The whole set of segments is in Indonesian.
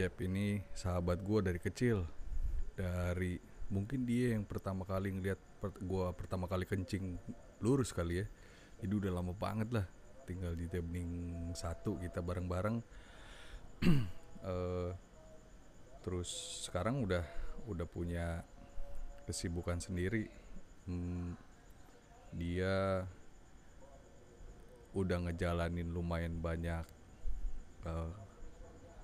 Jeb ini sahabat gue dari kecil. Dari mungkin dia yang pertama kali ngeliat per, gue pertama kali kencing lurus kali ya. Jadi udah lama banget lah tinggal di Tebing satu kita bareng-bareng. Eh, terus sekarang udah udah punya kesibukan sendiri. Hmm, dia udah ngejalanin lumayan banyak eh,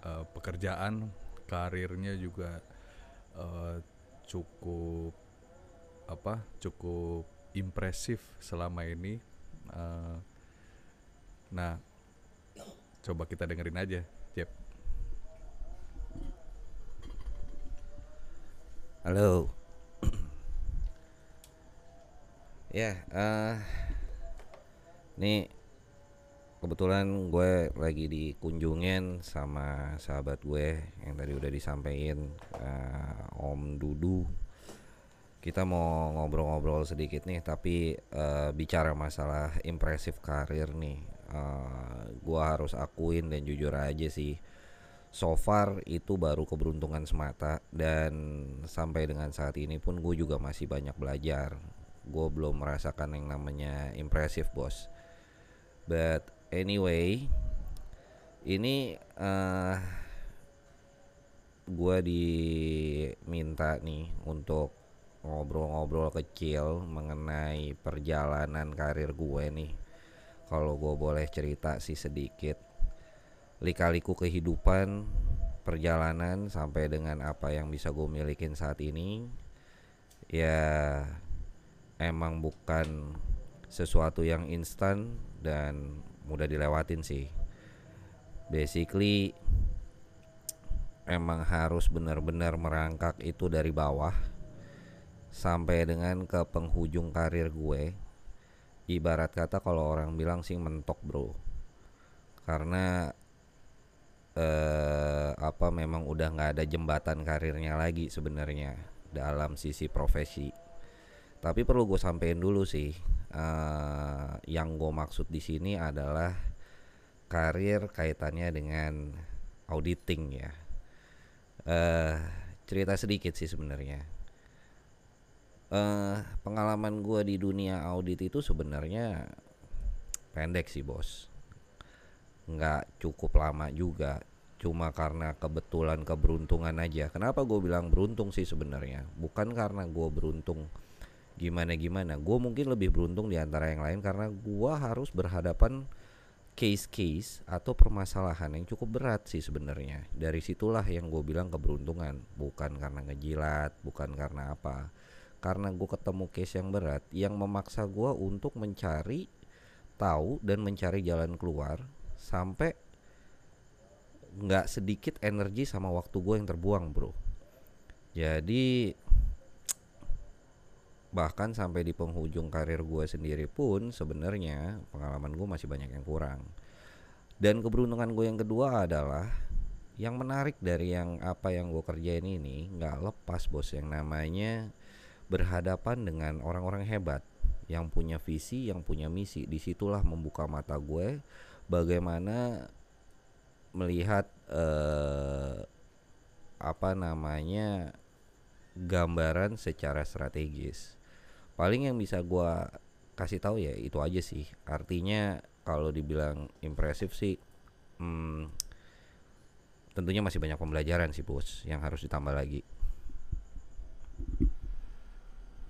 eh, pekerjaan karirnya juga eh, cukup apa cukup impresif selama ini Eh, nah coba kita dengerin aja Jeb Halo. ya, eh nih kebetulan gue lagi dikunjungin sama sahabat gue yang tadi udah disampaikan eh, Om Dudu. Kita mau ngobrol-ngobrol sedikit nih, tapi eh, bicara masalah impresif karir nih, eh, gue harus akuin dan jujur aja sih so far itu baru keberuntungan semata dan sampai dengan saat ini pun gue juga masih banyak belajar gue belum merasakan yang namanya impresif bos but anyway ini eh gue diminta nih untuk ngobrol-ngobrol kecil mengenai perjalanan karir gue nih. Kalau gue boleh cerita sih sedikit. Lika-liku kehidupan perjalanan sampai dengan apa yang bisa gue milikin saat ini ya emang bukan sesuatu yang instan dan mudah dilewatin sih. Basically emang harus benar-benar merangkak itu dari bawah sampai dengan ke penghujung karir gue. Ibarat kata kalau orang bilang sih mentok bro. Karena eh apa memang udah nggak ada jembatan karirnya lagi sebenarnya dalam sisi profesi. Tapi perlu gue sampein dulu sih, eh yang gue maksud di sini adalah karir kaitannya dengan auditing ya. Eh cerita sedikit sih sebenarnya. Eh pengalaman gue di dunia audit itu sebenarnya pendek sih bos nggak cukup lama juga cuma karena kebetulan keberuntungan aja kenapa gue bilang beruntung sih sebenarnya bukan karena gue beruntung gimana gimana. Gue mungkin lebih beruntung di antara yang lain karena gue harus berhadapan case-case atau permasalahan yang cukup berat sih sebenarnya. Dari situlah yang gue bilang keberuntungan. Bukan karena ngejilat bukan karena apa. Karena gue ketemu case yang berat yang memaksa gue untuk mencari tahu dan mencari jalan keluar sampai nggak sedikit energi sama waktu gue yang terbuang bro. Jadi bahkan sampai di penghujung karir gue sendiri pun sebenarnya pengalaman gue masih banyak yang kurang dan keberuntungan gue yang kedua adalah yang menarik dari yang apa yang gue kerjain ini nggak lepas bos yang namanya berhadapan dengan orang-orang hebat yang punya visi yang punya misi di situlah membuka mata gue bagaimana melihat eh, apa namanya gambaran secara strategis. Paling yang bisa gua kasih tahu ya itu aja sih. Artinya kalau dibilang impresif sih, hmm, tentunya masih banyak pembelajaran sih bos yang harus ditambah lagi.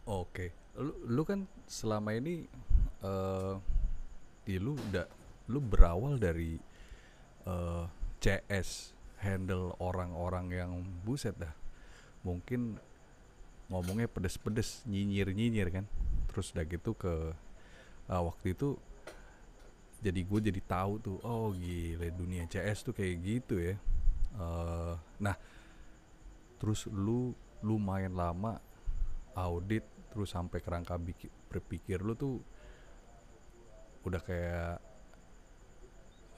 Oke, lu, lu kan selama ini eh ya lu udah lu berawal dari eh, CS handle orang-orang yang buset dah. Mungkin ngomongnya pedes-pedes, nyinyir-nyinyir kan. Terus udah gitu ke ah, waktu itu jadi gue jadi tahu tuh, oh gile dunia CS tuh kayak gitu ya. Eh, nah, terus lu lumayan lama audit terus sampai kerangka biki- berpikir lu tuh udah kayak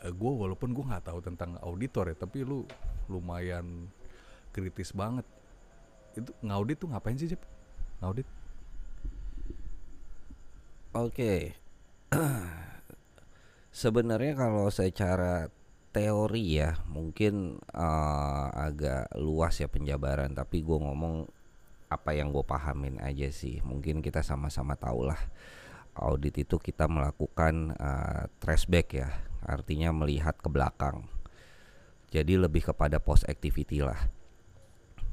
gue walaupun gue nggak tahu tentang auditor ya tapi lu lumayan kritis banget itu ngaudit tuh ngapain sih Jep? ngaudit Oke. Sebenarnya kalau secara teori ya mungkin uh, agak luas ya penjabaran tapi gue ngomong apa yang gue pahamin aja sih mungkin kita sama-sama tahu lah audit itu kita melakukan uh, trashback ya artinya melihat ke belakang jadi lebih kepada post activity lah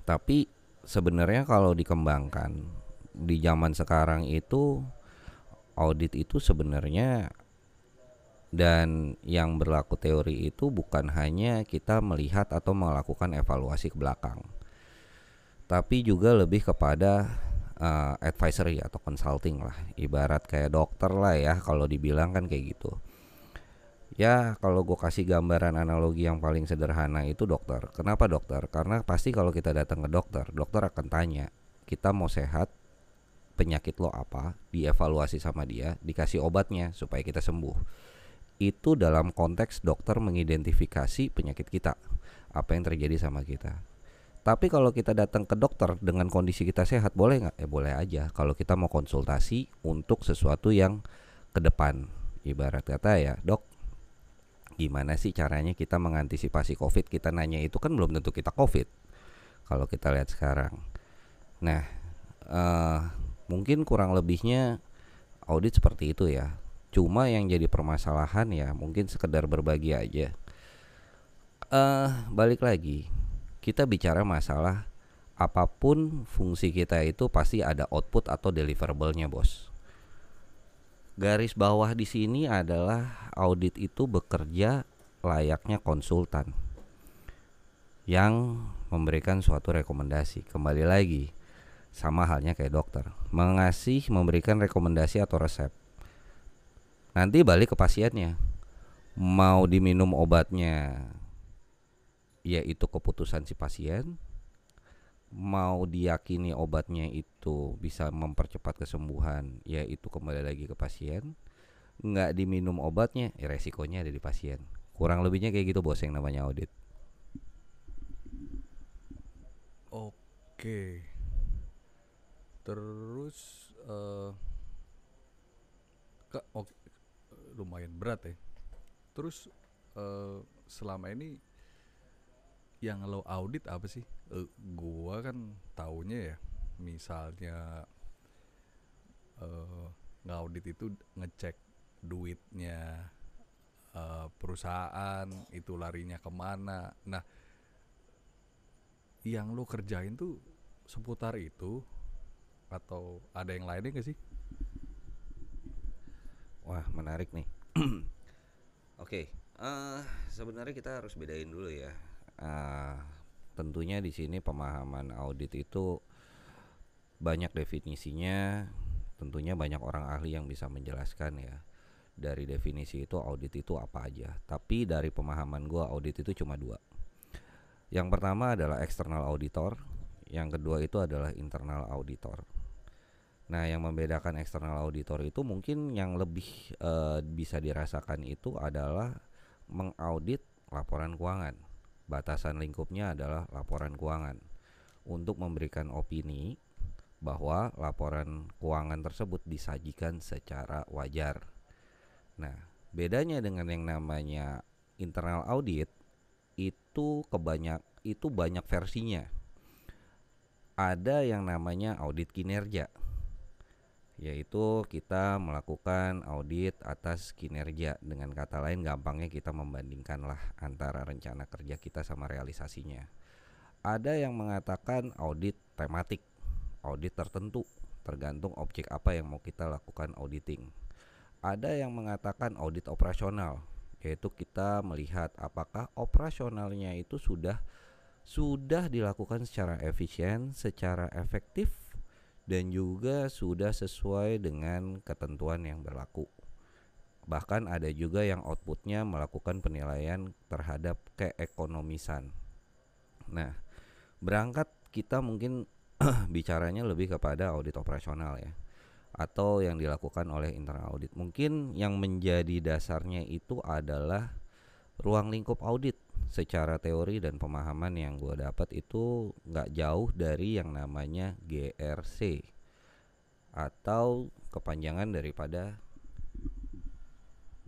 tapi sebenarnya kalau dikembangkan di zaman sekarang itu audit itu sebenarnya dan yang berlaku teori itu bukan hanya kita melihat atau melakukan evaluasi ke belakang tapi juga lebih kepada uh, advisory atau consulting lah. Ibarat kayak dokter lah ya kalau dibilang kan kayak gitu ya kalau gue kasih gambaran analogi yang paling sederhana itu dokter kenapa dokter karena pasti kalau kita datang ke dokter dokter akan tanya kita mau sehat penyakit lo apa dievaluasi sama dia dikasih obatnya supaya kita sembuh itu dalam konteks dokter mengidentifikasi penyakit kita, apa yang terjadi sama kita. Tapi kalau kita datang ke dokter dengan kondisi kita sehat, boleh nggak? Eh boleh aja. Kalau kita mau konsultasi untuk sesuatu yang ke depan, ibarat kata ya, dok, gimana sih caranya kita mengantisipasi COVID? Kita nanya itu kan belum tentu kita COVID. Kalau kita lihat sekarang, nah uh, mungkin kurang lebihnya audit seperti itu ya Cuma yang jadi permasalahan ya mungkin sekedar berbagi aja. Uh, balik lagi, kita bicara masalah apa pun fungsi kita itu pasti ada output atau deliverable-nya, Bos. Garis bawah di sini adalah audit itu bekerja layaknya konsultan yang memberikan suatu rekomendasi. Kembali lagi, sama halnya kayak dokter, mengasih memberikan rekomendasi atau resep. Nanti balik ke pasiennya. Mau diminum obatnya ya itu keputusan si pasien mau diyakini obatnya itu bisa mempercepat kesembuhan ya itu kembali lagi ke pasien. Nggak diminum obatnya ya resikonya ada di pasien. Kurang lebihnya kayak gitu bos yang namanya audit. Oke. Terus uh, ke, oke lumayan berat ya. Terus uh, selama ini yang lo audit apa sih uh, gua kan taunya ya misalnya uh, ngaudit itu ngecek duitnya uh, perusahaan itu larinya ke mana nah yang lo kerjain tuh seputar itu atau ada yang lainnya gak sih Wah menarik nih. Oke, okay, uh, sebenarnya kita harus bedain dulu ya. Uh, tentunya di sini pemahaman audit itu banyak definisinya. Tentunya banyak orang ahli yang bisa menjelaskan ya. Dari definisi itu audit itu apa aja. Tapi dari pemahaman gue audit itu cuma dua. Yang pertama adalah external auditor. Yang kedua itu adalah internal auditor Nah, yang membedakan eksternal auditor itu mungkin yang lebih uh, bisa dirasakan itu adalah mengaudit laporan keuangan. Batasan lingkupnya adalah laporan keuangan untuk memberikan opini bahwa laporan keuangan tersebut disajikan secara wajar. Nah, bedanya dengan yang namanya internal audit itu kebanyak itu banyak versinya. Ada yang namanya audit kinerja yaitu kita melakukan audit atas kinerja. Dengan kata lain gampangnya kita membandingkan lah antara rencana kerja kita sama realisasinya. Ada yang mengatakan audit tematik audit tertentu tergantung objek apa yang mau kita lakukan auditing. Ada yang mengatakan audit operasional yaitu kita melihat apakah operasionalnya itu sudah sudah dilakukan secara efisien, secara efektif dan juga sudah sesuai dengan ketentuan yang berlaku. Bahkan ada juga yang outputnya melakukan penilaian terhadap keekonomisan. Nah, berangkat kita mungkin bicaranya lebih kepada audit operasional ya atau yang dilakukan oleh internal audit. Mungkin yang menjadi dasarnya itu adalah ruang lingkup audit secara teori dan pemahaman yang gue dapat itu nggak jauh dari yang namanya GRC atau kepanjangan daripada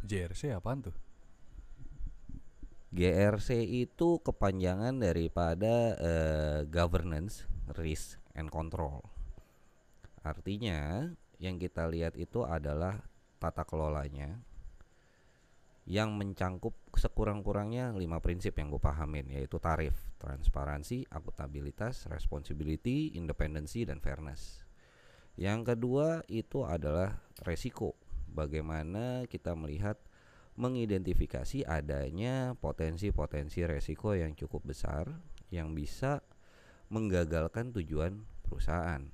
JRC apaan tuh? GRC itu kepanjangan daripada uh, governance, risk and control. Artinya yang kita lihat itu adalah tata kelolanya yang mencangkup sekurang-kurangnya lima prinsip yang gue pahamin yaitu tarif, transparansi, akuntabilitas, responsibility, independensi dan fairness. Yang kedua itu adalah resiko. Bagaimana kita melihat mengidentifikasi adanya potensi-potensi resiko yang cukup besar yang bisa menggagalkan tujuan perusahaan.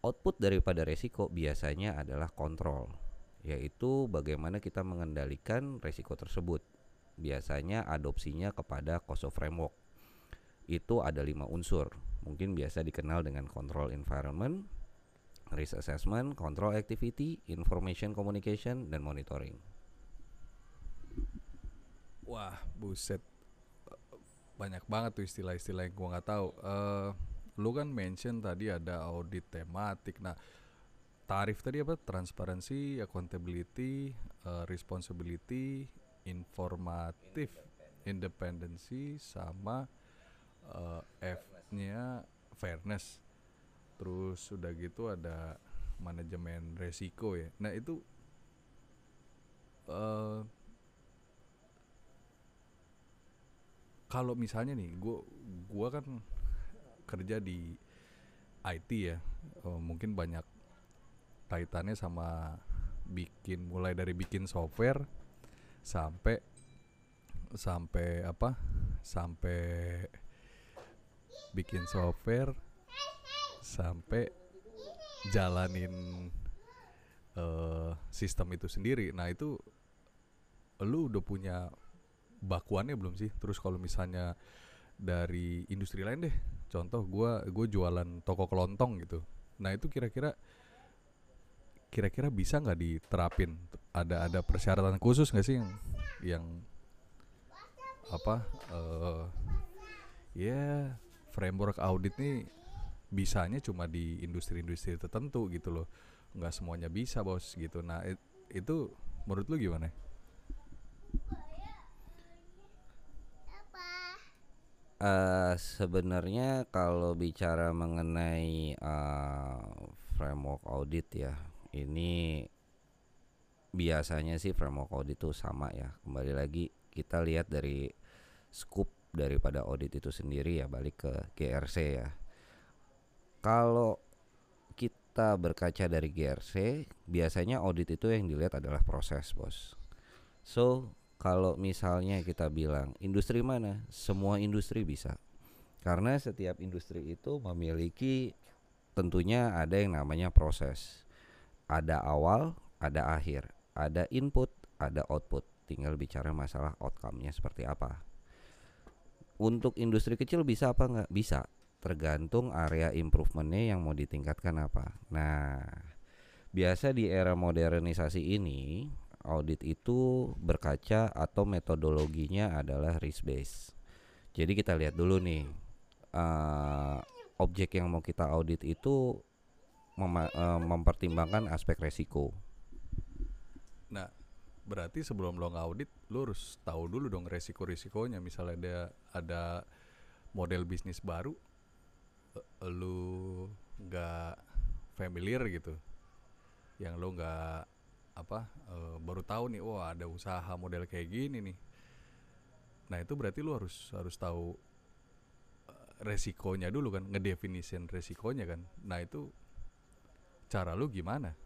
Output daripada resiko biasanya adalah kontrol yaitu bagaimana kita mengendalikan risiko tersebut. Biasanya adopsinya kepada COSO framework. Itu ada lima unsur, mungkin biasa dikenal dengan control environment, risk assessment, control activity, information communication, dan monitoring. Wah, buset. Banyak banget tuh istilah-istilah yang gua nggak tahu. Uh, lu kan mention tadi ada audit tematik. Nah, tarif tadi apa? Transparansi accountability uh, responsibility informatif independensi sama uh, F-nya fairness. Terus sudah gitu ada manajemen resiko ya. Nah itu uh, kalau misalnya nih gua gua kan kerja di IT ya. Uh, mungkin banyak kaitannya sama bikin mulai dari bikin software sampai sampai apa sampai bikin software sampai jalanin uh, sistem itu sendiri. Nah itu lu udah punya bakuannya belum sih? Terus kalau misalnya dari industri lain deh contoh gua gue jualan toko kelontong gitu. Nah itu kira-kira kira-kira bisa nggak diterapin? Ada ada persyaratan khusus nggak sih yang yang apa uh, ya yeah, framework audit nih bisanya cuma di industri-industri tertentu gitu loh. Nggak semuanya bisa bos gitu. Nah it, itu menurut lu gimana? Uh, sebenarnya kalau bicara mengenai uh, framework audit ya ini biasanya sih framework audit itu sama ya. Kembali lagi kita lihat dari scoop daripada audit itu sendiri ya balik ke GRC ya. Kalau kita berkaca dari GRC biasanya audit itu yang dilihat adalah proses bos. So kalau misalnya kita bilang industri mana? Semua industri bisa. Karena setiap industri itu memiliki tentunya ada yang namanya proses ada awal, ada akhir, ada input, ada output. Tinggal bicara masalah outcome-nya seperti apa. Untuk industri kecil bisa apa nggak? Bisa, tergantung area improvementnya yang mau ditingkatkan apa. Nah, biasa di era modernisasi ini audit itu berkaca atau metodologinya adalah risk based. Jadi kita lihat dulu nih uh, objek yang mau kita audit itu mem eh, mempertimbangkan aspek resiko. Nah, berarti sebelum lo ngaudit, lo harus tahu dulu dong resiko-resikonya. Misalnya ada ada model bisnis baru, lo nggak familiar gitu, yang lo nggak apa uh, baru tahu nih, wah ada usaha model kayak gini nih. Nah itu berarti lo harus harus tahu eh, resikonya dulu kan, ngedefinisin resikonya kan. Nah itu cara lu gimana?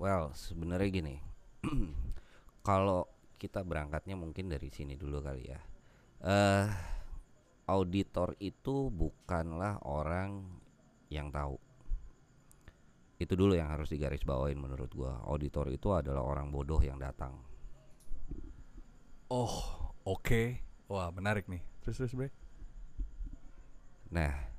Well, sebenarnya gini. Kalau kita berangkatnya mungkin dari sini dulu kali ya. Eh uh, auditor itu bukanlah orang yang tahu. Itu dulu yang harus digarisbawain menurut gua. Auditor itu adalah orang bodoh yang datang. Oh, oke. Okay. Wah, menarik nih. Terus terus, Bre. Nah,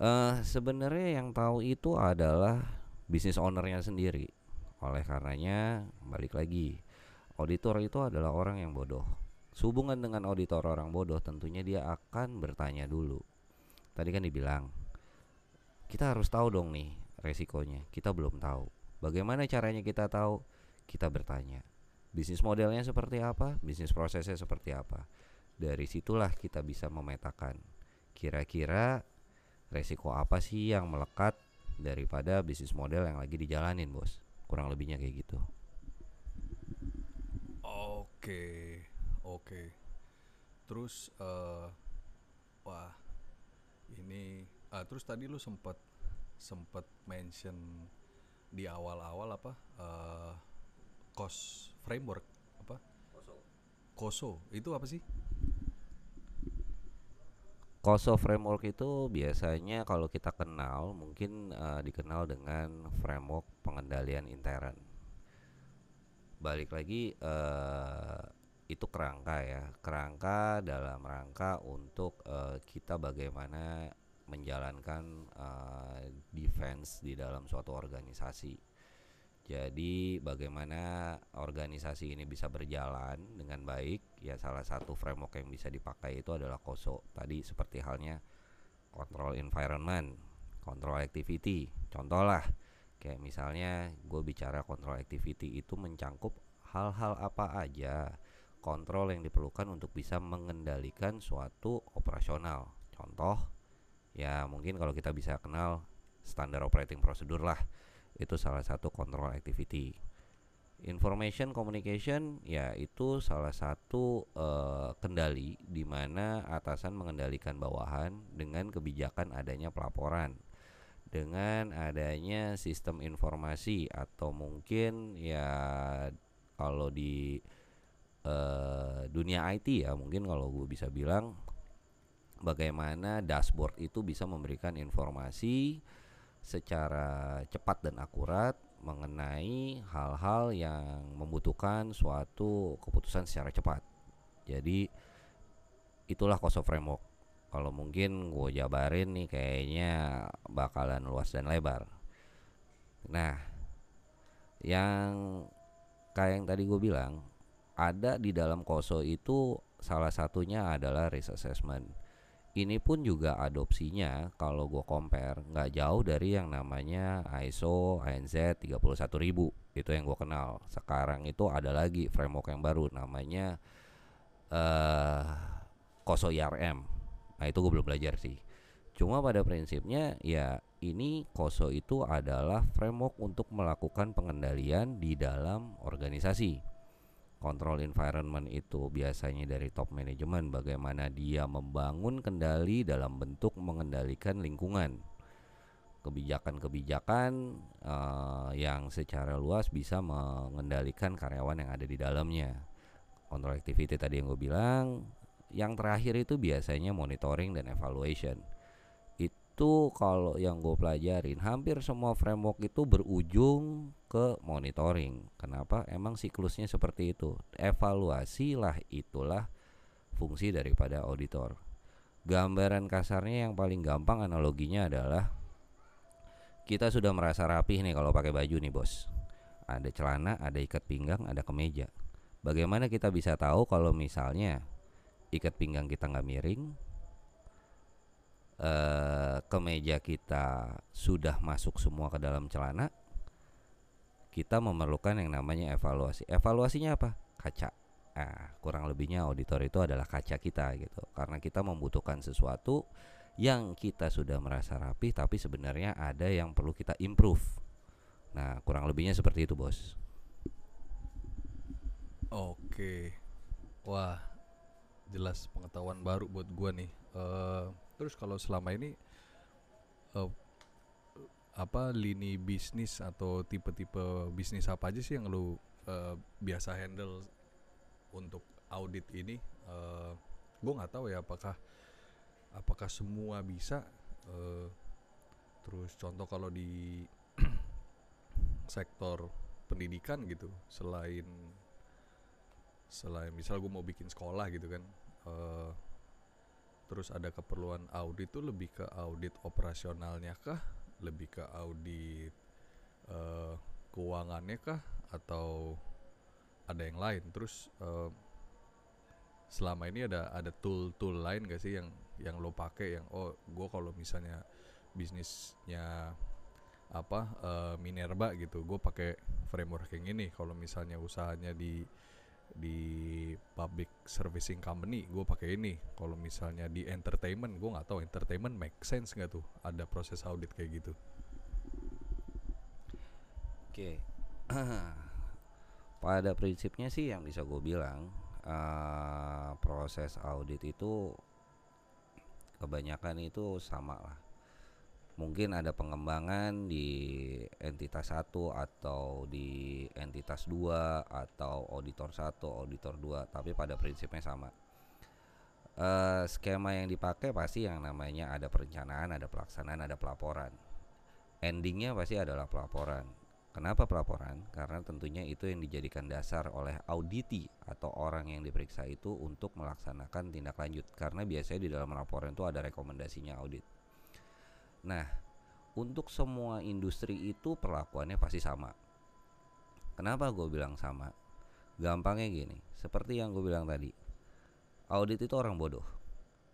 Uh, sebenarnya yang tahu itu adalah bisnis ownernya sendiri. Oleh karenanya balik lagi, auditor itu adalah orang yang bodoh. Sehubungan dengan auditor orang bodoh, tentunya dia akan bertanya dulu. Tadi kan dibilang, kita harus tahu dong nih resikonya. Kita belum tahu. Bagaimana caranya kita tahu? Kita bertanya. bisnis modelnya seperti apa bisnis prosesnya seperti apa dari situlah kita bisa memetakan kira-kira resiko apa sih yang melekat daripada bisnis model yang lagi dijalanin bos? Kurang lebihnya kayak gitu. Oke oke. Terus uh, wah ini uh, terus tadi lu sempet sempet mention di awal-awal apa uh, cost framework apa? Koso. Itu apa sih Koso framework itu biasanya kalau kita kenal mungkin uh, dikenal dengan framework pengendalian intern. Balik lagi uh, itu kerangka ya, kerangka dalam rangka untuk uh, kita bagaimana menjalankan uh, defense di dalam suatu organisasi. Jadi bagaimana organisasi ini bisa berjalan dengan baik ya salah satu framework yang bisa dipakai itu adalah KOSO. Tadi seperti halnya control environment, control activity. Contoh lah kayak misalnya gue bicara control activity itu mencangkup hal-hal apa aja kontrol yang diperlukan untuk bisa mengendalikan suatu operasional. Contoh ya mungkin kalau kita bisa kenal standar operating procedure lah itu salah satu control activity information communication ya itu salah satu uh, kendali di mana atasan mengendalikan bawahan dengan kebijakan adanya pelaporan. Dengan adanya sistem informasi atau mungkin ya kalau di uh, dunia IT ya mungkin kalau gue bisa bilang bagaimana dashboard itu bisa memberikan informasi secara cepat dan akurat mengenai hal-hal yang membutuhkan suatu keputusan secara cepat. Jadi itulah Koso Framework. Kalau mungkin gue jabarin nih kayaknya bakalan luas dan lebar. Nah, yang kayak yang tadi gue bilang, ada di dalam Koso itu salah satunya adalah risk assessment ini pun juga adopsinya kalau gue compare nggak jauh dari yang namanya ISO ANZ 31000 itu yang gue kenal. Sekarang itu ada lagi framework yang baru namanya uh, KOSO IRM nah itu gue belum belajar sih. Cuma pada prinsipnya ya ini KOSO itu adalah framework untuk melakukan pengendalian di dalam organisasi control environment itu biasanya dari top management bagaimana dia membangun kendali dalam bentuk mengendalikan lingkungan. Kebijakan-kebijakan uh, yang secara luas bisa mengendalikan karyawan yang ada di dalamnya. Control activity tadi yang gue bilang yang terakhir itu biasanya monitoring dan evaluation itu kalau yang gue pelajarin hampir semua framework itu berujung ke monitoring. Kenapa? Emang siklusnya seperti itu. Evaluasi lah itulah fungsi daripada auditor. Gambaran kasarnya yang paling gampang analoginya adalah kita sudah merasa rapih nih kalau pakai baju nih bos. Ada celana, ada ikat pinggang, ada kemeja. Bagaimana kita bisa tahu kalau misalnya ikat pinggang kita nggak miring, uh, kemeja kita sudah masuk semua ke dalam celana, kita memerlukan yang namanya evaluasi. Evaluasinya apa? Kaca. Nah, kurang lebihnya auditor itu adalah kaca kita gitu. Karena kita membutuhkan sesuatu yang kita sudah merasa rapi tapi sebenarnya ada yang perlu kita improve. Nah, kurang lebihnya seperti itu, Bos. Oke. Wah, jelas pengetahuan baru buat gua nih. Uh, Terus kalau selama ini uh, apa lini bisnis atau tipe-tipe bisnis apa aja sih yang lu uh, biasa handle untuk audit ini? Uh, gue nggak tahu ya apakah apakah semua bisa. Uh, terus contoh kalau di sektor pendidikan gitu, selain selain misal gue mau bikin sekolah gitu kan. Uh, terus ada keperluan audit itu lebih ke audit operasionalnya kah? Lebih ke audit uh, keuangannya kah? Atau ada yang lain? Terus uh, selama ini ada ada tool-tool lain gak sih yang yang lo pakai yang oh gue kalau misalnya bisnisnya apa eh, Minerba gitu gue pakai framework yang ini. Kalau misalnya usahanya di di public servicing company gue pakai ini kalau misalnya di entertainment gue nggak tahu entertainment make sense nggak tuh ada proses audit kayak gitu Oke. Pada prinsipnya sih yang bisa gue bilang eh, proses audit itu kebanyakan itu sama lah. Mungkin ada pengembangan di entitas satu atau di entitas dua atau auditor satu, auditor dua, tapi pada prinsipnya sama. Eh, skema yang dipakai pasti yang namanya ada perencanaan, ada pelaksanaan, ada pelaporan. Endingnya pasti adalah pelaporan. Kenapa pelaporan? Karena tentunya itu yang dijadikan dasar oleh auditi atau orang yang diperiksa itu untuk melaksanakan tindak lanjut. Karena biasanya di dalam laporan itu ada rekomendasinya audit. Nah, untuk semua industri itu perlakuannya pasti sama. Kenapa gue bilang sama? Gampangnya gini, seperti yang gue bilang tadi, audit itu orang bodoh.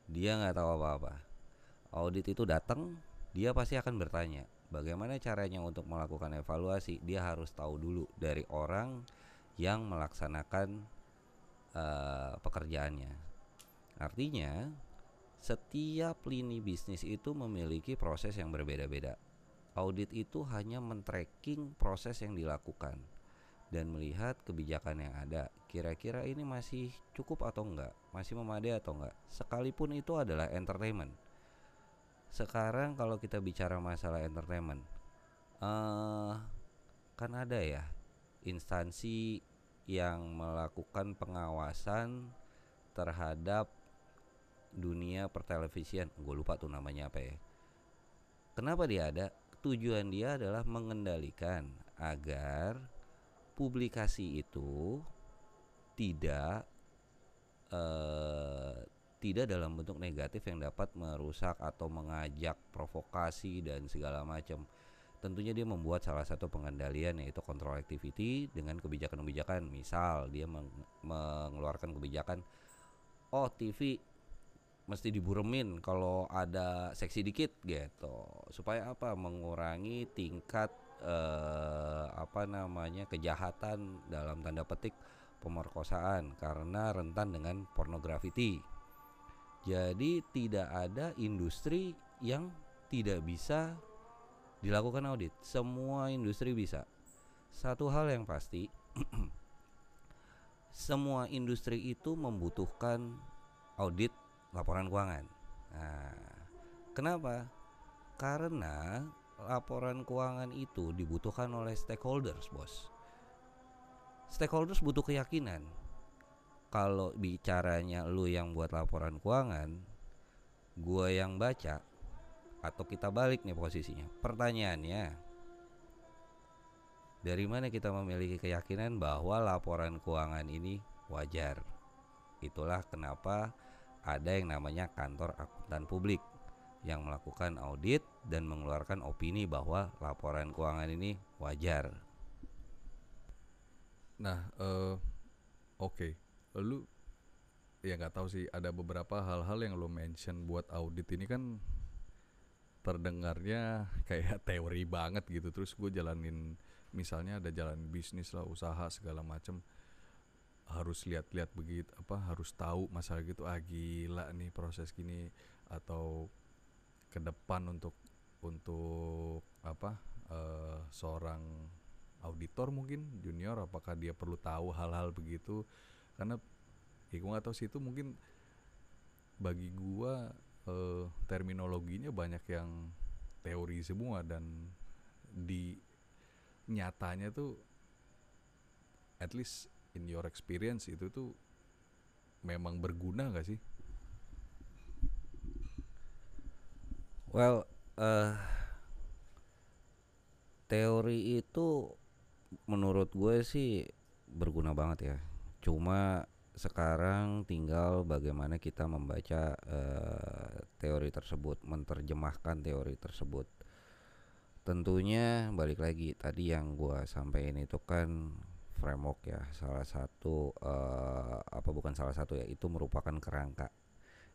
Dia nggak tahu apa-apa. Audit itu datang, dia pasti akan bertanya, bagaimana caranya untuk melakukan evaluasi? Dia harus tahu dulu dari orang yang melaksanakan eh, pekerjaannya. Artinya, setiap lini bisnis itu memiliki proses yang berbeda-beda. Audit itu hanya men-tracking proses yang dilakukan dan melihat kebijakan yang ada. Kira-kira ini masih cukup atau enggak? Masih memadai atau enggak? Sekalipun itu adalah entertainment. Sekarang kalau kita bicara masalah entertainment, eh kan ada ya instansi yang melakukan pengawasan terhadap dunia pertelevisian. Gue lupa tuh namanya apa ya. Kenapa dia ada? Tujuan dia adalah mengendalikan agar publikasi itu tidak eh, tidak dalam bentuk negatif yang dapat merusak atau mengajak provokasi dan segala macam. Tentunya dia membuat salah satu pengendalian yaitu control activity dengan kebijakan-kebijakan. Misal dia meng- mengeluarkan kebijakan oh TV mesti diburemin kalau ada seksi dikit gitu. Supaya apa? Mengurangi tingkat eh, apa namanya kejahatan dalam tanda petik pemerkosaan karena rentan dengan pornografi. Jadi tidak ada industri yang tidak bisa dilakukan audit. Semua industri bisa. Satu hal yang pasti, semua industri itu membutuhkan audit laporan keuangan. Nah, kenapa? Karena laporan keuangan itu dibutuhkan oleh stakeholders, bos. Stakeholders butuh keyakinan kalau bicaranya lu yang buat laporan keuangan, gua yang baca atau kita balik nih posisinya. Pertanyaannya, dari mana kita memiliki keyakinan bahwa laporan keuangan ini wajar? Itulah kenapa ada yang namanya kantor akuntan publik yang melakukan audit dan mengeluarkan opini bahwa laporan keuangan ini wajar. Nah, eh oke, lu ya nggak tahu sih ada beberapa hal-hal yang lu mention buat audit ini kan terdengarnya kayak teori banget gitu. Terus gue jalanin misalnya ada jalan bisnis lah, usaha segala macem harus lihat-lihat begitu apa harus tahu masalah gitu ah gila nih proses gini atau ke depan untuk untuk apa eh, seorang auditor mungkin junior apakah dia perlu tahu hal-hal begitu? Karena ya gue nggak tahu mungkin bagi gua eh, terminologinya banyak yang teori semua dan di nyatanya tuh at least in your experience itu tuh memang berguna gak sih? Well, eh teori itu menurut gue sih berguna banget ya. Cuma sekarang tinggal bagaimana kita membaca eh, teori tersebut, menerjemahkan teori tersebut. Tentunya balik lagi tadi yang gua sampaikan itu kan framework ya, salah satu eh, apa bukan salah satu ya, itu merupakan kerangka.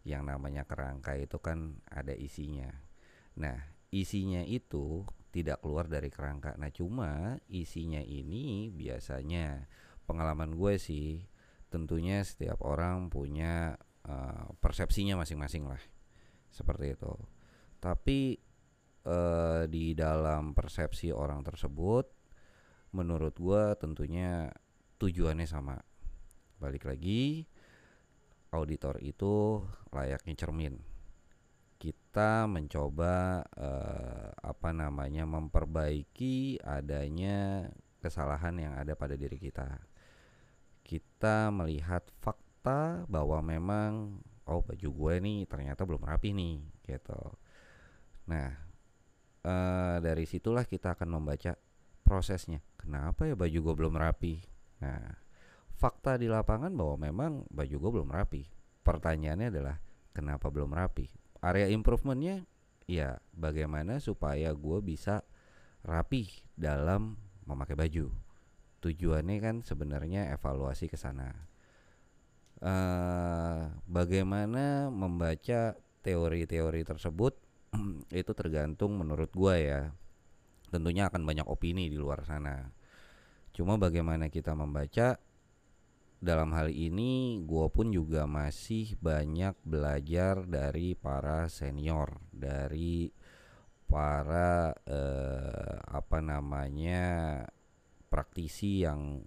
Yang namanya kerangka itu kan ada isinya. Nah, isinya itu tidak keluar dari kerangka. Nah, cuma isinya ini biasanya pengalaman gue sih tentunya setiap orang punya uh, persepsinya masing-masing lah. Seperti itu. Tapi uh, di dalam persepsi orang tersebut menurut gue tentunya tujuannya sama. Balik lagi auditor itu layaknya cermin kita mencoba uh, apa namanya memperbaiki adanya kesalahan yang ada pada diri kita. Kita melihat fakta bahwa memang oh baju gue nih ternyata belum rapi nih gitu. Nah, uh, dari situlah kita akan membaca prosesnya. Kenapa ya baju gue belum rapi? Nah, fakta di lapangan bahwa memang baju gue belum rapi. Pertanyaannya adalah kenapa belum rapi? area improvementnya ya bagaimana supaya gue bisa rapi dalam memakai baju tujuannya kan sebenarnya evaluasi ke sana uh, bagaimana membaca teori-teori tersebut itu tergantung menurut gue ya tentunya akan banyak opini di luar sana cuma bagaimana kita membaca dalam hal ini gue pun juga masih banyak belajar dari para senior dari para eh, apa namanya praktisi yang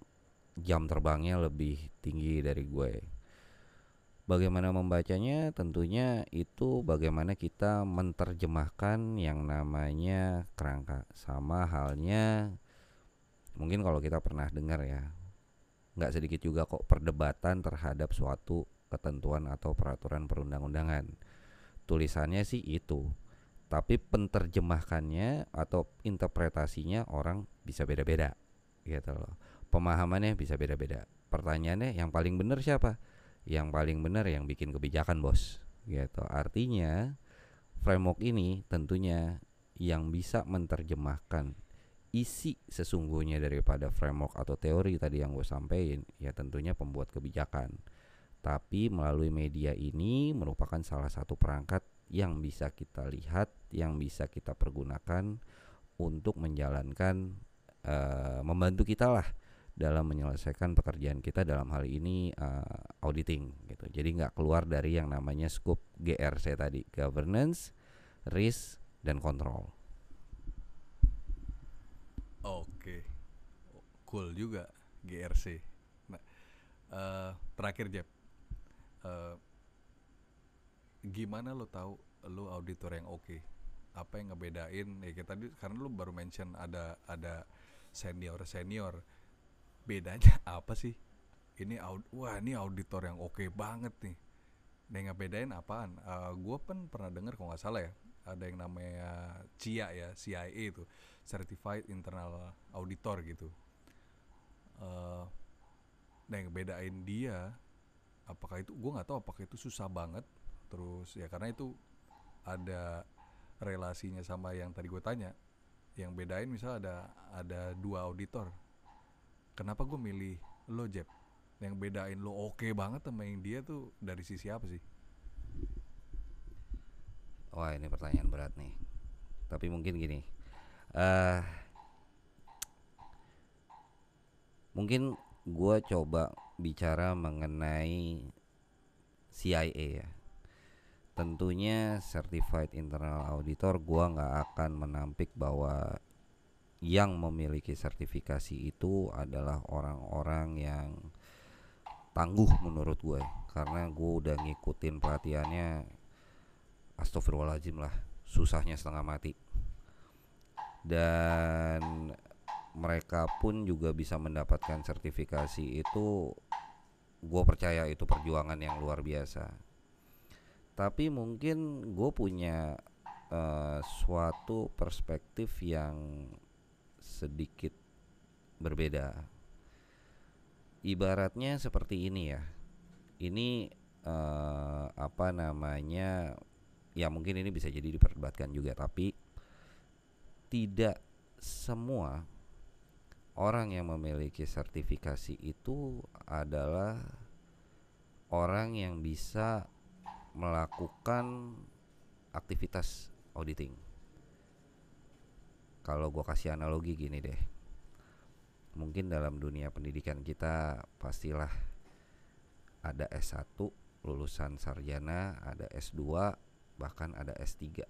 jam terbangnya lebih tinggi dari gue. Bagaimana membacanya? Tentunya itu bagaimana kita menerjemahkan yang namanya kerangka. Sama halnya mungkin kalau kita pernah dengar ya nggak sedikit juga kok perdebatan terhadap suatu ketentuan atau peraturan perundang-undangan. Tulisannya sih itu, tapi penterjemahkannya atau interpretasinya orang bisa beda-beda, gitu loh. Pemahamannya bisa beda-beda. Pertanyaannya yang paling benar siapa? Yang paling benar yang bikin kebijakan bos, gitu. Artinya framework ini tentunya yang bisa menerjemahkan isi sesungguhnya daripada framework atau teori tadi yang gue sampaikan ya tentunya pembuat kebijakan tapi melalui media ini merupakan salah satu perangkat yang bisa kita lihat yang bisa kita pergunakan untuk menjalankan uh, membantu kita lah dalam menyelesaikan pekerjaan kita dalam hal ini uh, auditing gitu jadi nggak keluar dari yang namanya scope GRC tadi governance risk dan control Oke, cool juga GRC. Nah, uh, terakhir Jeb, uh, gimana lo tahu lo auditor yang oke? Okay? Apa yang ngebedain? Ya kita tadi karena lo baru mention ada ada senior senior, bedanya apa sih? Ini aud, wah ini auditor yang oke okay banget nih. Nah yang ngebedain apaan? Uh, eh, gue pun pernah dengar kalau nggak salah ya, ada yang namanya CIA ya, CIA itu certified internal auditor gitu uh, nah yang bedain dia apakah itu gue nggak tahu apakah itu susah banget terus ya karena itu ada relasinya sama yang tadi gue tanya yang bedain misal ada ada dua auditor kenapa gue milih lo Jeb? Yang bedain lo oke okay banget sama yang dia tuh dari sisi apa sih? Wah ini pertanyaan berat nih. Tapi mungkin gini uh, mungkin gue coba bicara mengenai CIA ya. Tentunya certified internal auditor gue nggak akan menampik bahwa yang memiliki sertifikasi itu adalah orang-orang yang tangguh menurut gue. Karena gue udah ngikutin pelatihannya astagfirullahaladzim lah susahnya setengah mati. Dan mereka pun juga bisa mendapatkan sertifikasi itu gue percaya itu perjuangan yang luar biasa. Tapi mungkin gue punya uh, suatu perspektif yang sedikit berbeda ibaratnya seperti ini ya ini uh, apa namanya ya mungkin ini bisa jadi diperdebatkan juga tapi tidak semua orang yang memiliki sertifikasi itu adalah orang yang bisa melakukan aktivitas auditing. Kalau gue kasih analogi gini deh. Mungkin dalam dunia pendidikan kita pastilah ada S1 lulusan sarjana ada S2 bahkan ada S3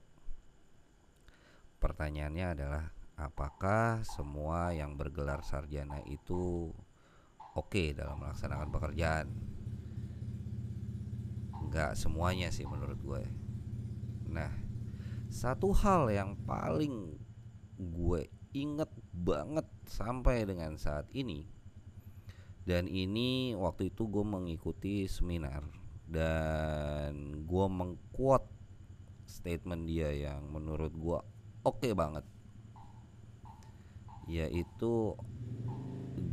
pertanyaannya adalah apakah semua yang bergelar sarjana itu oke okay dalam melaksanakan pekerjaan? Nggak semuanya sih menurut gue. Nah satu hal yang paling gue inget banget sampai dengan saat ini. Dan ini waktu itu gue mengikuti seminar dan gue mengquote statement dia yang menurut gue oke okay banget. Yaitu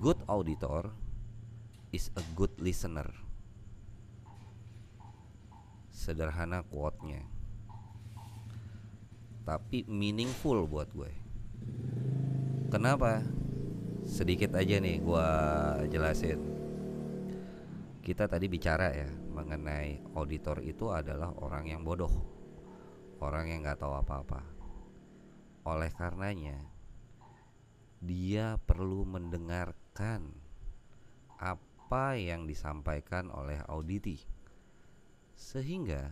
good auditor is a good listener. Sederhana quote-nya. Tapi meaningful buat gue Kenapa? Sedikit aja nih gua jelasin. Kita tadi bicara ya mengenai auditor itu adalah orang yang bodoh. Orang yang nggak tahu apa-apa. Oleh karenanya dia perlu mendengarkan apa yang disampaikan oleh auditi sehingga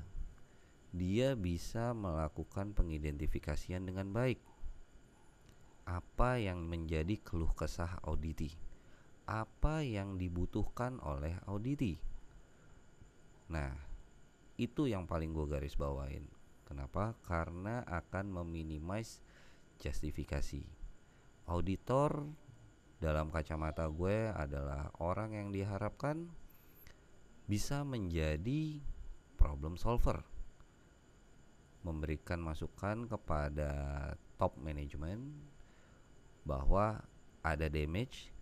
dia bisa melakukan pengidentifikasian dengan baik apa yang menjadi keluh kesah auditi, apa yang dibutuhkan oleh auditi. Nah, itu yang paling gue garis bawain. Kenapa? Karena akan meminimize justifikasi. Auditor dalam kacamata gue adalah orang yang diharapkan bisa menjadi problem solver memberikan masukan kepada top management bahwa ada damage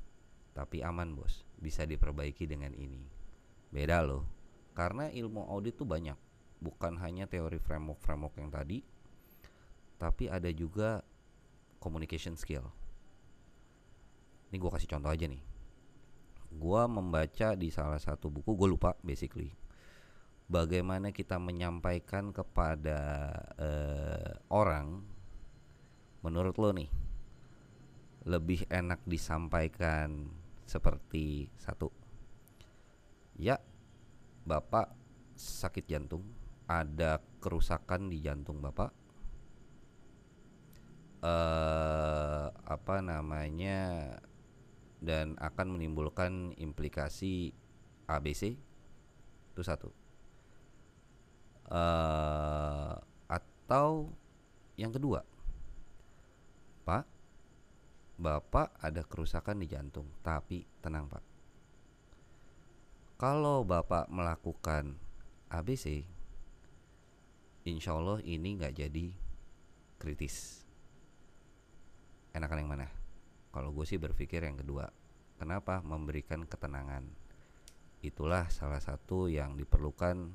tapi aman bos. Bisa diperbaiki dengan ini. Beda loh. Karena ilmu audit tuh banyak. Bukan hanya teori framework framework yang tadi tapi ada juga communication skill. Ini gue kasih contoh aja nih. Gue membaca di salah satu buku gue lupa basically. Bagaimana kita menyampaikan kepada uh, orang menurut lo nih lebih enak disampaikan seperti satu. Ya bapak sakit jantung ada kerusakan di jantung bapak. Eh apa namanya dan akan menimbulkan implikasi ABC itu satu. Eh atau yang kedua pak Bapak ada kerusakan di jantung, tapi tenang Pak. Kalau Bapak melakukan ABC, insya Allah ini nggak jadi kritis. Enakan yang mana? Kalau gue sih berpikir yang kedua. Kenapa? Memberikan ketenangan. Itulah salah satu yang diperlukan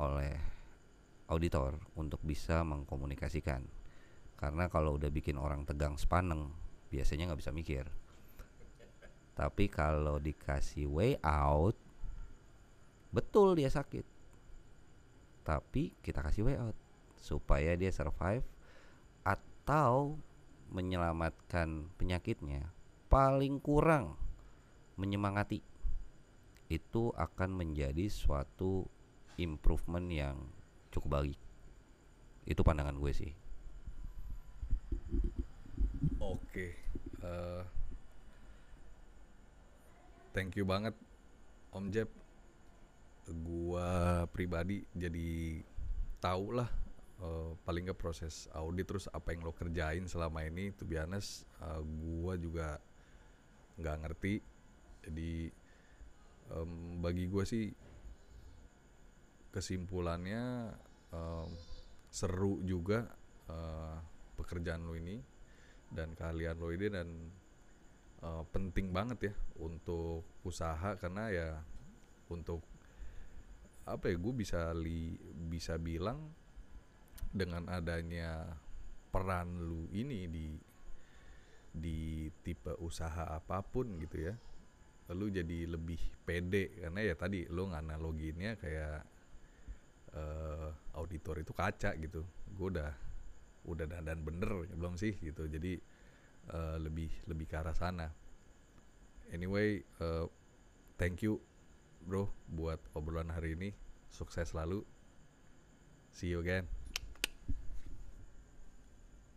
oleh auditor untuk bisa mengkomunikasikan. Karena kalau udah bikin orang tegang sepaneng, biasanya nggak bisa mikir. Tapi kalau dikasih way out betul dia sakit. Tapi kita kasih way out supaya dia survive atau menyelamatkan penyakitnya paling kurang menyemangati. Itu akan menjadi suatu improvement yang cukup baik itu pandangan gue sih oke uh, thank you banget Om Jeb gua pribadi jadi tahu lah uh, paling nggak proses audit terus apa yang lo kerjain selama ini. Tuh biasa uh, gua juga nggak ngerti. Jadi um, bagi gua sih kesimpulannya um, seru juga uh, pekerjaan lo ini dan keahlian lo ini dan uh, penting banget ya untuk usaha karena ya untuk apa ya gue bisa li bisa bilang dengan adanya peran lu ini di di tipe usaha apa pun gitu ya lu jadi lebih pede karena ya tadi lu nganaloginnya kayak uh, auditor itu kaca gitu. Gue udah udah dandan bener belum sih gitu. Jadi eh, lebih lebih ke arah sana. Anyway eh, thank you bro buat obrolan hari ini. Sukses selalu. See you again